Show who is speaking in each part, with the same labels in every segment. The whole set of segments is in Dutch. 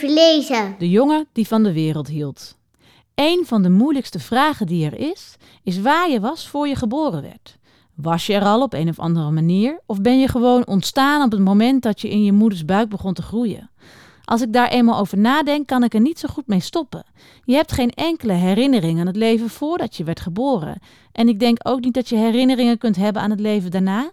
Speaker 1: lezen.
Speaker 2: De jongen die van de wereld hield. Een van de moeilijkste vragen die er is, is waar je was voor je geboren werd. Was je er al op een of andere manier? Of ben je gewoon ontstaan op het moment dat je in je moeders buik begon te groeien? Als ik daar eenmaal over nadenk, kan ik er niet zo goed mee stoppen. Je hebt geen enkele herinnering aan het leven voordat je werd geboren. En ik denk ook niet dat je herinneringen kunt hebben aan het leven daarna.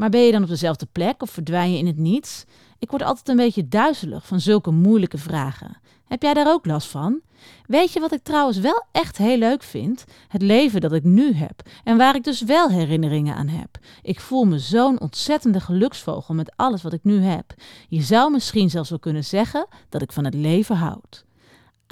Speaker 2: Maar ben je dan op dezelfde plek of verdwijn je in het niets? Ik word altijd een beetje duizelig van zulke moeilijke vragen. Heb jij daar ook last van? Weet je wat ik trouwens wel echt heel leuk vind? Het leven dat ik nu heb en waar ik dus wel herinneringen aan heb. Ik voel me zo'n ontzettende geluksvogel met alles wat ik nu heb. Je zou misschien zelfs wel kunnen zeggen dat ik van het leven houd.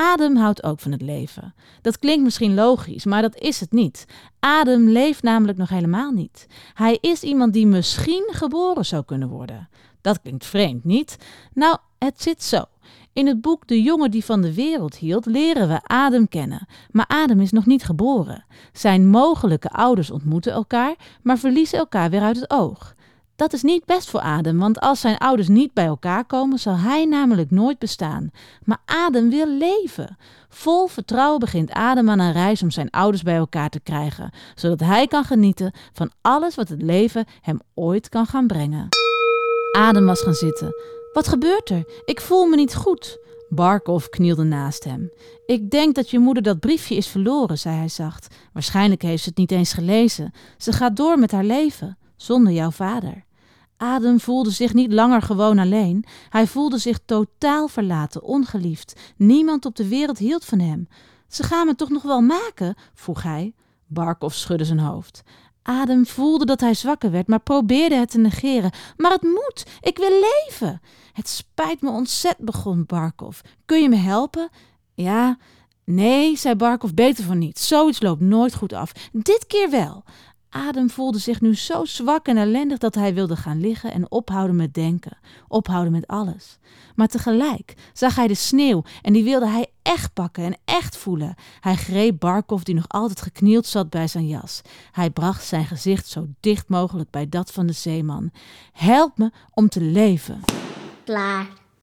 Speaker 2: Adem houdt ook van het leven. Dat klinkt misschien logisch, maar dat is het niet. Adem leeft namelijk nog helemaal niet. Hij is iemand die misschien geboren zou kunnen worden. Dat klinkt vreemd, niet? Nou, het zit zo. In het boek De jongen die van de wereld hield leren we Adem kennen. Maar Adem is nog niet geboren. Zijn mogelijke ouders ontmoeten elkaar, maar verliezen elkaar weer uit het oog. Dat is niet best voor Adem, want als zijn ouders niet bij elkaar komen, zal hij namelijk nooit bestaan. Maar Adem wil leven. Vol vertrouwen begint Adem aan een reis om zijn ouders bij elkaar te krijgen, zodat hij kan genieten van alles wat het leven hem ooit kan gaan brengen. Adem was gaan zitten. Wat gebeurt er? Ik voel me niet goed. Barkov knielde naast hem. Ik denk dat je moeder dat briefje is verloren, zei hij zacht. Waarschijnlijk heeft ze het niet eens gelezen. Ze gaat door met haar leven, zonder jouw vader. Adem voelde zich niet langer gewoon alleen. Hij voelde zich totaal verlaten, ongeliefd. Niemand op de wereld hield van hem. Ze gaan me toch nog wel maken? vroeg hij. Barkov schudde zijn hoofd. Adem voelde dat hij zwakker werd, maar probeerde het te negeren. Maar het moet, ik wil leven. Het spijt me ontzettend, begon Barkov. Kun je me helpen? Ja, nee, zei Barkov, beter van niet. Zoiets loopt nooit goed af. Dit keer wel. Adem voelde zich nu zo zwak en ellendig dat hij wilde gaan liggen en ophouden met denken, ophouden met alles. Maar tegelijk zag hij de sneeuw en die wilde hij echt pakken en echt voelen. Hij greep Barkov die nog altijd geknield zat bij zijn jas. Hij bracht zijn gezicht zo dicht mogelijk bij dat van de zeeman. Help me om te leven.
Speaker 1: Klaar.